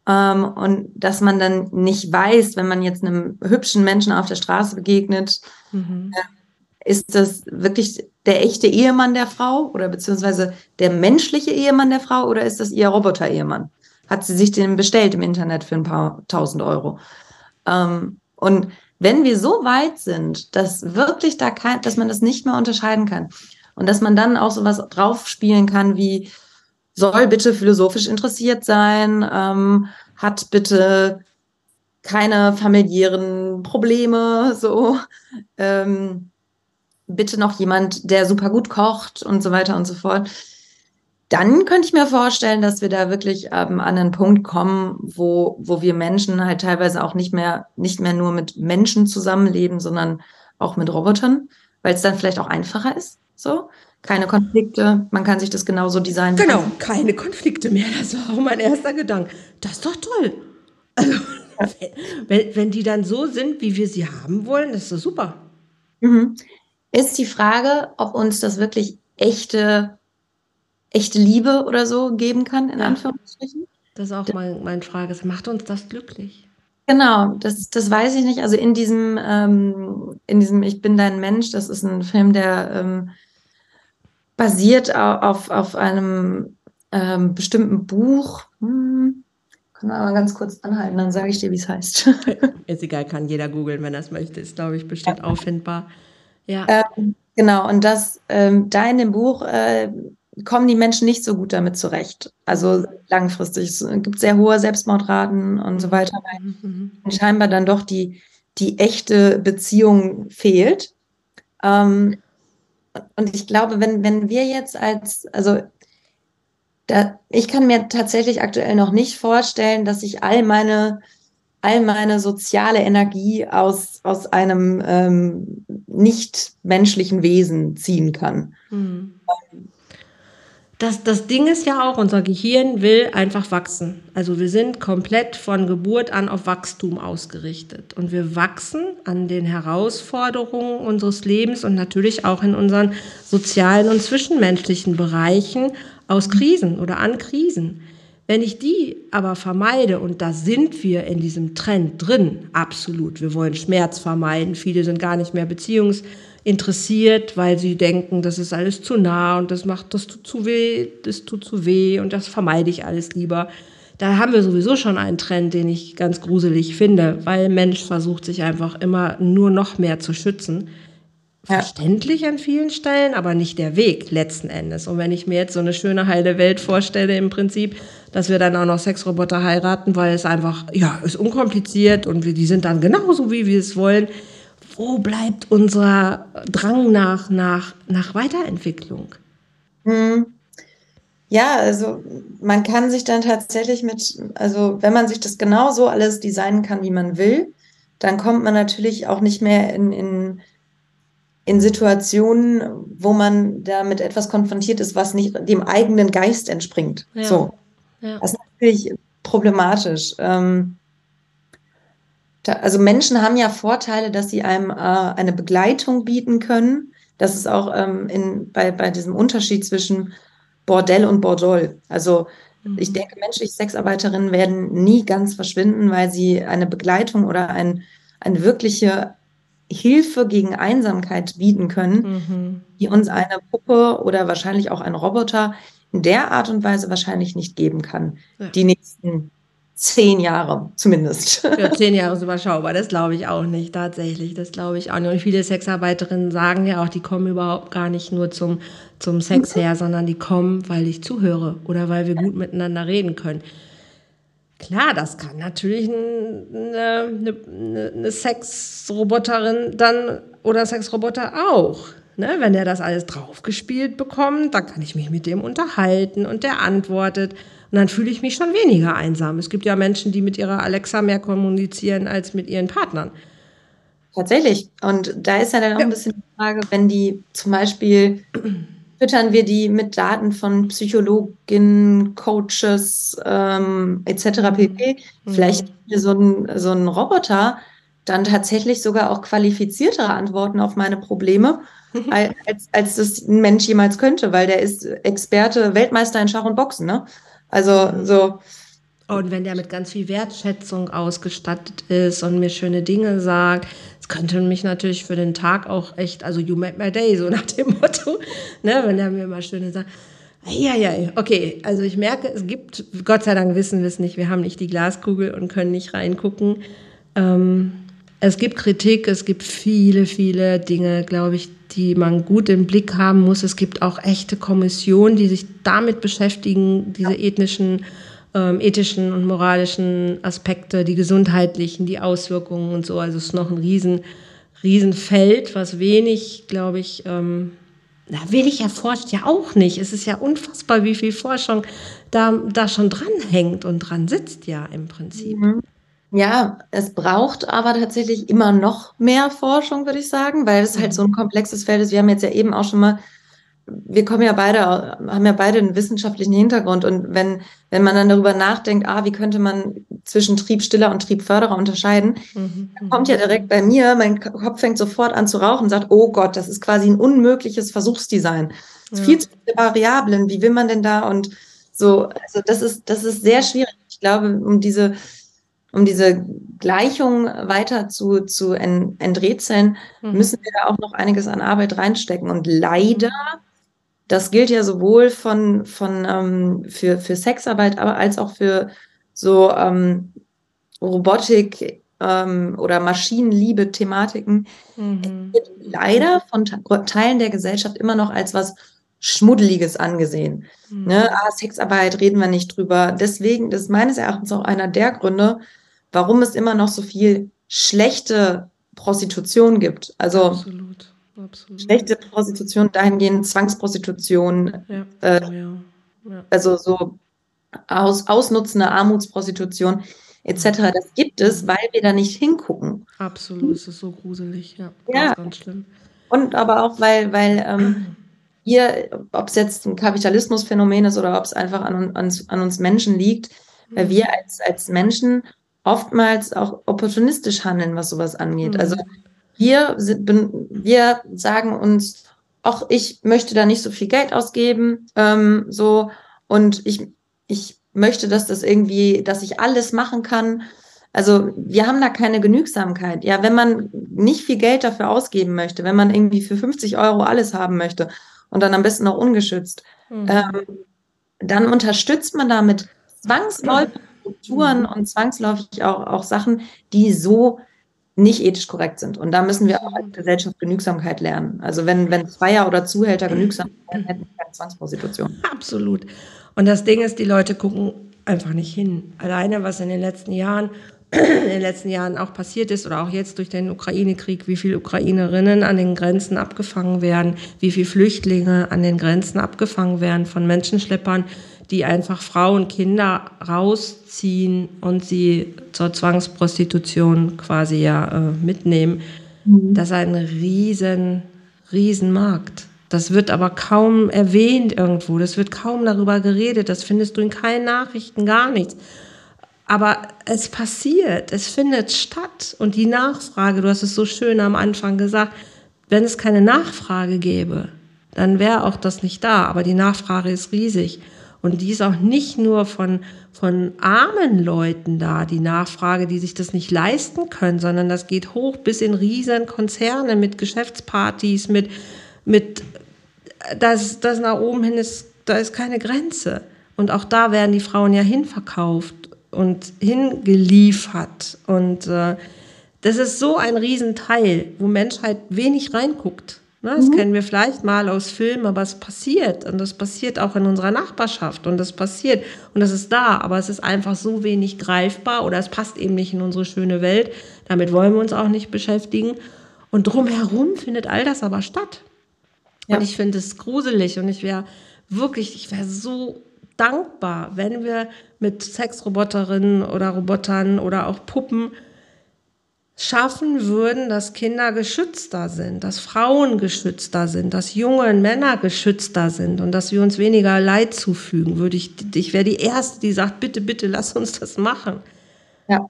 [SPEAKER 2] Ähm, und dass man dann nicht weiß, wenn man jetzt einem hübschen Menschen auf der Straße begegnet, mhm. äh, ist das wirklich der echte Ehemann der Frau oder beziehungsweise der menschliche Ehemann der Frau oder ist das ihr Roboter-Ehemann? Hat sie sich den bestellt im Internet für ein paar tausend Euro? Ähm, und wenn wir so weit sind, dass wirklich da kein, dass man das nicht mehr unterscheiden kann und dass man dann auch sowas draufspielen kann wie, soll bitte philosophisch interessiert sein, ähm, hat bitte keine familiären Probleme, so. Ähm, bitte noch jemand, der super gut kocht und so weiter und so fort. Dann könnte ich mir vorstellen, dass wir da wirklich ähm, an einen Punkt kommen, wo, wo wir Menschen halt teilweise auch nicht mehr, nicht mehr nur mit Menschen zusammenleben, sondern auch mit Robotern, weil es dann vielleicht auch einfacher ist. So keine Konflikte, man kann sich das genauso designen.
[SPEAKER 1] Genau, keine Konflikte mehr. Das war auch mein erster Gedanke. Das ist doch toll. Also, <laughs> wenn, wenn die dann so sind, wie wir sie haben wollen, das ist doch super.
[SPEAKER 2] Mhm. Ist die Frage, ob uns das wirklich echte, echte Liebe oder so geben kann, in. Anführungsstrichen.
[SPEAKER 1] Das ist auch mein, meine Frage. Macht uns das glücklich?
[SPEAKER 2] Genau, das, das weiß ich nicht. Also in diesem, ähm, in diesem Ich bin dein Mensch, das ist ein Film, der ähm, basiert auf, auf einem ähm, bestimmten Buch. Hm, kann man mal ganz kurz anhalten, dann sage ich dir, wie es heißt. <laughs>
[SPEAKER 1] Ist egal, kann jeder googeln, wenn er es möchte. Ist, glaube ich, bestimmt ja. auffindbar.
[SPEAKER 2] Ja. Ähm, genau, und das, ähm, da in dem Buch äh, kommen die Menschen nicht so gut damit zurecht. Also langfristig. Es gibt sehr hohe Selbstmordraten und so weiter, weil mhm. scheinbar dann doch die, die echte Beziehung fehlt. Ähm, und ich glaube, wenn, wenn wir jetzt als, also da, ich kann mir tatsächlich aktuell noch nicht vorstellen, dass ich all meine, all meine soziale Energie aus, aus einem ähm, nicht menschlichen Wesen ziehen kann. Mhm.
[SPEAKER 1] Das, das Ding ist ja auch, unser Gehirn will einfach wachsen. Also wir sind komplett von Geburt an auf Wachstum ausgerichtet. Und wir wachsen an den Herausforderungen unseres Lebens und natürlich auch in unseren sozialen und zwischenmenschlichen Bereichen aus Krisen oder an Krisen. Wenn ich die aber vermeide, und da sind wir in diesem Trend drin, absolut, wir wollen Schmerz vermeiden, viele sind gar nicht mehr beziehungs interessiert, weil sie denken, das ist alles zu nah und das macht, das tut zu weh, das tut zu weh und das vermeide ich alles lieber. Da haben wir sowieso schon einen Trend, den ich ganz gruselig finde, weil Mensch versucht sich einfach immer nur noch mehr zu schützen. Ja. Verständlich an vielen Stellen, aber nicht der Weg letzten Endes. Und wenn ich mir jetzt so eine schöne heile Welt vorstelle, im Prinzip, dass wir dann auch noch Sexroboter heiraten, weil es einfach, ja, ist unkompliziert und wir, die sind dann genauso, wie wir es wollen wo bleibt unser Drang nach, nach, nach Weiterentwicklung?
[SPEAKER 2] Hm. Ja, also man kann sich dann tatsächlich mit, also wenn man sich das genau so alles designen kann, wie man will, dann kommt man natürlich auch nicht mehr in, in, in Situationen, wo man damit etwas konfrontiert ist, was nicht dem eigenen Geist entspringt. Ja. So. Ja. Das ist natürlich problematisch. Ähm, da, also Menschen haben ja Vorteile, dass sie einem äh, eine Begleitung bieten können. Das ist auch ähm, in, bei, bei diesem Unterschied zwischen Bordell und Bordell. Also mhm. ich denke, menschliche Sexarbeiterinnen werden nie ganz verschwinden, weil sie eine Begleitung oder ein, eine wirkliche Hilfe gegen Einsamkeit bieten können, mhm. die uns eine Puppe oder wahrscheinlich auch ein Roboter in der Art und Weise wahrscheinlich nicht geben kann. Ja. Die nächsten zehn Jahre zumindest.
[SPEAKER 1] Ja, <laughs> zehn Jahre ist überschaubar, das glaube ich auch nicht, tatsächlich. Das glaube ich auch nicht. Und viele Sexarbeiterinnen sagen ja auch, die kommen überhaupt gar nicht nur zum, zum Sex her, sondern die kommen, weil ich zuhöre oder weil wir gut miteinander reden können. Klar, das kann natürlich eine, eine, eine Sexroboterin dann oder Sexroboter auch. Ne, wenn der das alles draufgespielt bekommt, dann kann ich mich mit dem unterhalten und der antwortet. Und dann fühle ich mich schon weniger einsam. Es gibt ja Menschen, die mit ihrer Alexa mehr kommunizieren als mit ihren Partnern.
[SPEAKER 2] Tatsächlich. Und da ist ja dann auch ein bisschen die Frage, wenn die zum Beispiel füttern wir die mit Daten von Psychologinnen, Coaches ähm, etc. pp. Mhm. Vielleicht so ein, so ein Roboter dann tatsächlich sogar auch qualifiziertere Antworten auf meine Probleme, <laughs> als, als das ein Mensch jemals könnte, weil der ist Experte, Weltmeister in Schach und Boxen. Ne? Also so.
[SPEAKER 1] Und wenn der mit ganz viel Wertschätzung ausgestattet ist und mir schöne Dinge sagt, das könnte mich natürlich für den Tag auch echt, also you made my day, so <laughs> nach dem Motto, ne, wenn der mir mal schöne sagt. Ja, ja, okay. Also ich merke, es gibt, Gott sei Dank wissen wir es nicht, wir haben nicht die Glaskugel und können nicht reingucken. Ähm, es gibt Kritik, es gibt viele, viele Dinge, glaube ich, die man gut im Blick haben muss. Es gibt auch echte Kommissionen, die sich damit beschäftigen, diese ethnischen, ähm, ethischen und moralischen Aspekte, die gesundheitlichen, die Auswirkungen und so. Also es ist noch ein riesen, Riesenfeld, was wenig, glaube ich, ähm, na, wenig erforscht ja auch nicht. Es ist ja unfassbar, wie viel Forschung da, da schon dranhängt und dran sitzt ja im Prinzip. Mhm.
[SPEAKER 2] Ja, es braucht aber tatsächlich immer noch mehr Forschung, würde ich sagen, weil es halt so ein mhm. komplexes Feld ist. Wir haben jetzt ja eben auch schon mal, wir kommen ja beide, haben ja beide einen wissenschaftlichen Hintergrund und wenn, wenn man dann darüber nachdenkt, ah, wie könnte man zwischen Triebstiller und Triebförderer unterscheiden, mhm. dann kommt ja direkt bei mir, mein Kopf fängt sofort an zu rauchen und sagt, oh Gott, das ist quasi ein unmögliches Versuchsdesign. Ja. Viel zu viele Variablen, wie will man denn da und so, also das ist, das ist sehr schwierig. Ich glaube, um diese, um diese Gleichung weiter zu, zu enträtseln, mhm. müssen wir da auch noch einiges an Arbeit reinstecken. Und leider, das gilt ja sowohl von, von ähm, für, für Sexarbeit, aber als auch für so ähm, Robotik ähm, oder Maschinenliebe-Thematiken, mhm. wird leider von Teilen der Gesellschaft immer noch als was Schmuddeliges angesehen. Mhm. Ne? Ah, Sexarbeit reden wir nicht drüber. Deswegen, ist meines Erachtens auch einer der Gründe, warum es immer noch so viel schlechte Prostitution gibt. Also absolut, absolut. schlechte Prostitution dahingehend, Zwangsprostitution, ja, äh, ja, ja. also so aus, ausnutzende Armutsprostitution etc. Das gibt es, weil wir da nicht hingucken.
[SPEAKER 1] Absolut, es ist so gruselig, ja, ja. ganz schlimm.
[SPEAKER 2] Und aber auch, weil, weil ähm, hier, ob es jetzt ein Kapitalismusphänomen ist oder ob es einfach an, an, an uns Menschen liegt, weil mhm. wir als, als Menschen oftmals auch opportunistisch handeln, was sowas angeht. Mhm. Also wir, wir sagen uns, ach, ich möchte da nicht so viel Geld ausgeben, ähm, so, und ich, ich möchte, dass das irgendwie, dass ich alles machen kann. Also wir haben da keine Genügsamkeit. Ja, wenn man nicht viel Geld dafür ausgeben möchte, wenn man irgendwie für 50 Euro alles haben möchte und dann am besten noch ungeschützt, mhm. ähm, dann unterstützt man damit zwangsläufig Strukturen mhm. und zwangsläufig auch, auch Sachen, die so nicht ethisch korrekt sind. Und da müssen wir auch als Gesellschaft Genügsamkeit lernen. Also wenn, wenn Zweier oder Zuhälter genügsam wären, hätten wir keine Zwangsprostitution.
[SPEAKER 1] Absolut. Und das Ding ist, die Leute gucken einfach nicht hin. Alleine, was in den letzten Jahren <clears throat> in den letzten Jahren auch passiert ist oder auch jetzt durch den Ukraine-Krieg, wie viele Ukrainerinnen an den Grenzen abgefangen werden, wie viele Flüchtlinge an den Grenzen abgefangen werden von Menschenschleppern, die einfach Frauen, Kinder rausziehen und sie zur Zwangsprostitution quasi ja äh, mitnehmen. Mhm. Das ist ein riesen, riesen Markt. Das wird aber kaum erwähnt irgendwo. Das wird kaum darüber geredet. Das findest du in keinen Nachrichten, gar nichts. Aber es passiert, es findet statt. Und die Nachfrage, du hast es so schön am Anfang gesagt, wenn es keine Nachfrage gäbe, dann wäre auch das nicht da. Aber die Nachfrage ist riesig. Und die ist auch nicht nur von, von armen Leuten da, die Nachfrage, die sich das nicht leisten können, sondern das geht hoch bis in riesen Konzerne mit Geschäftspartys, mit, mit das, das nach oben hin ist, da ist keine Grenze. Und auch da werden die Frauen ja hinverkauft und hingeliefert. Und äh, das ist so ein Riesenteil, wo Menschheit wenig reinguckt. Ne, das mhm. kennen wir vielleicht mal aus Filmen, aber es passiert. Und das passiert auch in unserer Nachbarschaft. Und das passiert. Und das ist da. Aber es ist einfach so wenig greifbar oder es passt eben nicht in unsere schöne Welt. Damit wollen wir uns auch nicht beschäftigen. Und drumherum findet all das aber statt. Ja. Und ich finde es gruselig. Und ich wäre wirklich, ich wäre so dankbar, wenn wir mit Sexroboterinnen oder Robotern oder auch Puppen schaffen würden, dass Kinder geschützter sind, dass Frauen geschützter sind, dass junge Männer geschützter sind und dass wir uns weniger Leid zufügen, würde ich, ich wäre die Erste, die sagt, bitte, bitte, lass uns das machen. Ja.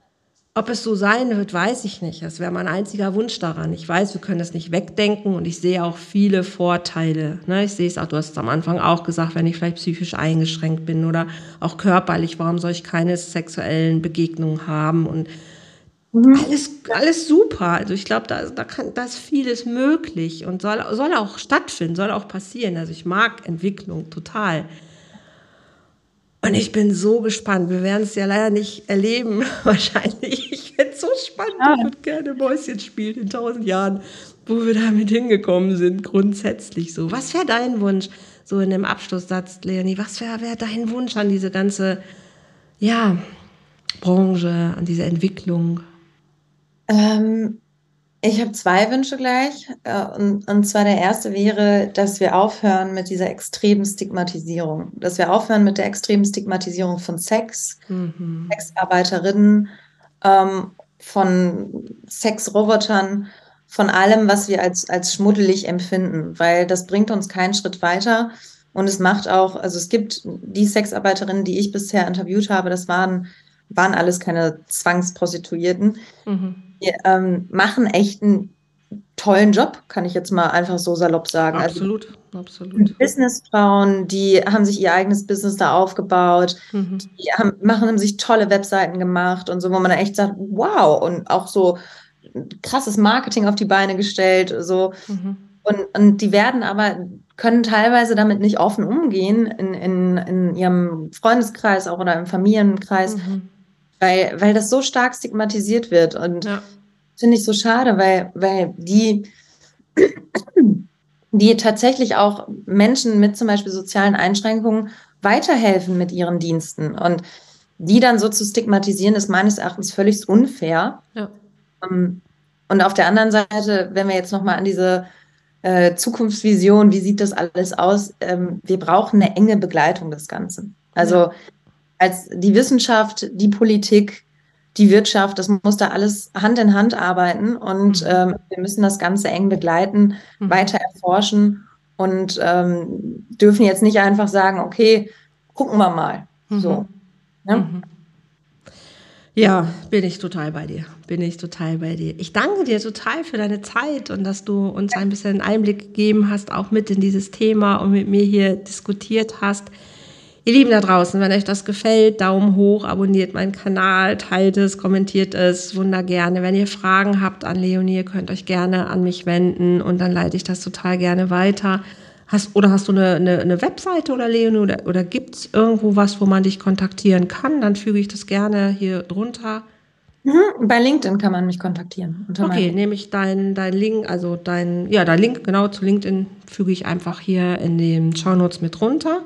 [SPEAKER 1] Ob es so sein wird, weiß ich nicht. Das wäre mein einziger Wunsch daran. Ich weiß, wir können das nicht wegdenken und ich sehe auch viele Vorteile. Ne? Ich sehe es auch, du hast es am Anfang auch gesagt, wenn ich vielleicht psychisch eingeschränkt bin oder auch körperlich, warum soll ich keine sexuellen Begegnungen haben und Mhm. Alles, alles super. Also ich glaube, da, da, kann, da ist vieles möglich und soll, soll auch stattfinden, soll auch passieren. Also ich mag Entwicklung total. Und ich bin so gespannt. Wir werden es ja leider nicht erleben, <laughs> wahrscheinlich. Ich es so spannend. Ja. Ich würde gerne Mäuschen spielen in tausend Jahren, wo wir damit hingekommen sind, grundsätzlich so. Was wäre dein Wunsch, so in dem Abschlusssatz, Leonie, was wäre wär dein Wunsch an diese ganze, ja, Branche, an diese Entwicklung?
[SPEAKER 2] Ähm, ich habe zwei Wünsche gleich. Äh, und, und zwar der erste wäre, dass wir aufhören mit dieser extremen Stigmatisierung. Dass wir aufhören mit der extremen Stigmatisierung von Sex, mhm. Sexarbeiterinnen, ähm, von Sexrobotern, von allem, was wir als, als schmuddelig empfinden, weil das bringt uns keinen Schritt weiter. Und es macht auch, also es gibt die Sexarbeiterinnen, die ich bisher interviewt habe, das waren, waren alles keine Zwangsprostituierten. Mhm die ähm, machen echt einen tollen Job, kann ich jetzt mal einfach so salopp sagen.
[SPEAKER 1] Absolut, also, absolut.
[SPEAKER 2] Businessfrauen, die haben sich ihr eigenes Business da aufgebaut, mhm. die haben, machen haben sich tolle Webseiten gemacht und so, wo man dann echt sagt, wow, und auch so krasses Marketing auf die Beine gestellt, so. Mhm. Und, und die werden aber, können teilweise damit nicht offen umgehen in, in, in ihrem Freundeskreis auch oder im Familienkreis. Mhm weil, weil das so stark stigmatisiert wird. Und ja. finde ich so schade, weil, weil die, <clears throat> die tatsächlich auch Menschen mit zum Beispiel sozialen Einschränkungen weiterhelfen mit ihren Diensten. Und die dann so zu stigmatisieren, ist meines Erachtens völlig unfair. Ja. Ähm, und auf der anderen Seite, wenn wir jetzt nochmal an diese äh, Zukunftsvision, wie sieht das alles aus? Ähm, wir brauchen eine enge Begleitung des Ganzen. Also als die Wissenschaft, die Politik, die Wirtschaft, das muss da alles Hand in Hand arbeiten und mhm. ähm, wir müssen das Ganze eng begleiten, mhm. weiter erforschen und ähm, dürfen jetzt nicht einfach sagen, okay, gucken wir mal. Mhm. So.
[SPEAKER 1] Ne? Mhm. Ja, bin ich total bei dir. Bin ich total bei dir. Ich danke dir total für deine Zeit und dass du uns ein bisschen Einblick gegeben hast, auch mit in dieses Thema und mit mir hier diskutiert hast. Ihr Lieben da draußen, wenn euch das gefällt, Daumen hoch, abonniert meinen Kanal, teilt es, kommentiert es, wunder gerne. Wenn ihr Fragen habt an Leonie, ihr könnt euch gerne an mich wenden und dann leite ich das total gerne weiter. Hast, oder hast du eine, eine, eine Webseite oder Leonie oder, oder gibt es irgendwo was, wo man dich kontaktieren kann? Dann füge ich das gerne hier drunter.
[SPEAKER 2] Mhm, bei LinkedIn kann man mich kontaktieren.
[SPEAKER 1] Okay, nehme ich deinen dein Link, also dein, ja, dein Link genau zu LinkedIn füge ich einfach hier in den Show Notes mit runter.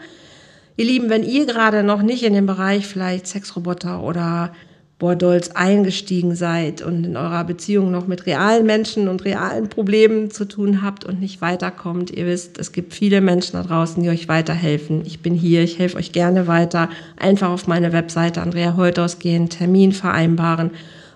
[SPEAKER 1] Ihr Lieben, wenn ihr gerade noch nicht in dem Bereich vielleicht Sexroboter oder Bordolz eingestiegen seid und in eurer Beziehung noch mit realen Menschen und realen Problemen zu tun habt und nicht weiterkommt. Ihr wisst, es gibt viele Menschen da draußen, die euch weiterhelfen. Ich bin hier, ich helfe euch gerne weiter. Einfach auf meine Webseite Andrea Holthaus gehen, Termin vereinbaren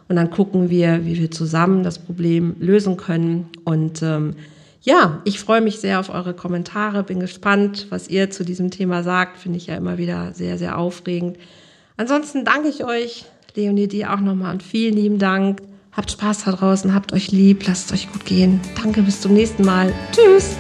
[SPEAKER 1] und dann gucken wir, wie wir zusammen das Problem lösen können. Und ähm, ja, ich freue mich sehr auf eure Kommentare, bin gespannt, was ihr zu diesem Thema sagt. Finde ich ja immer wieder sehr, sehr aufregend. Ansonsten danke ich euch Leonie, dir auch nochmal und vielen lieben Dank. Habt Spaß da draußen, habt euch lieb, lasst es euch gut gehen. Danke, bis zum nächsten Mal. Tschüss.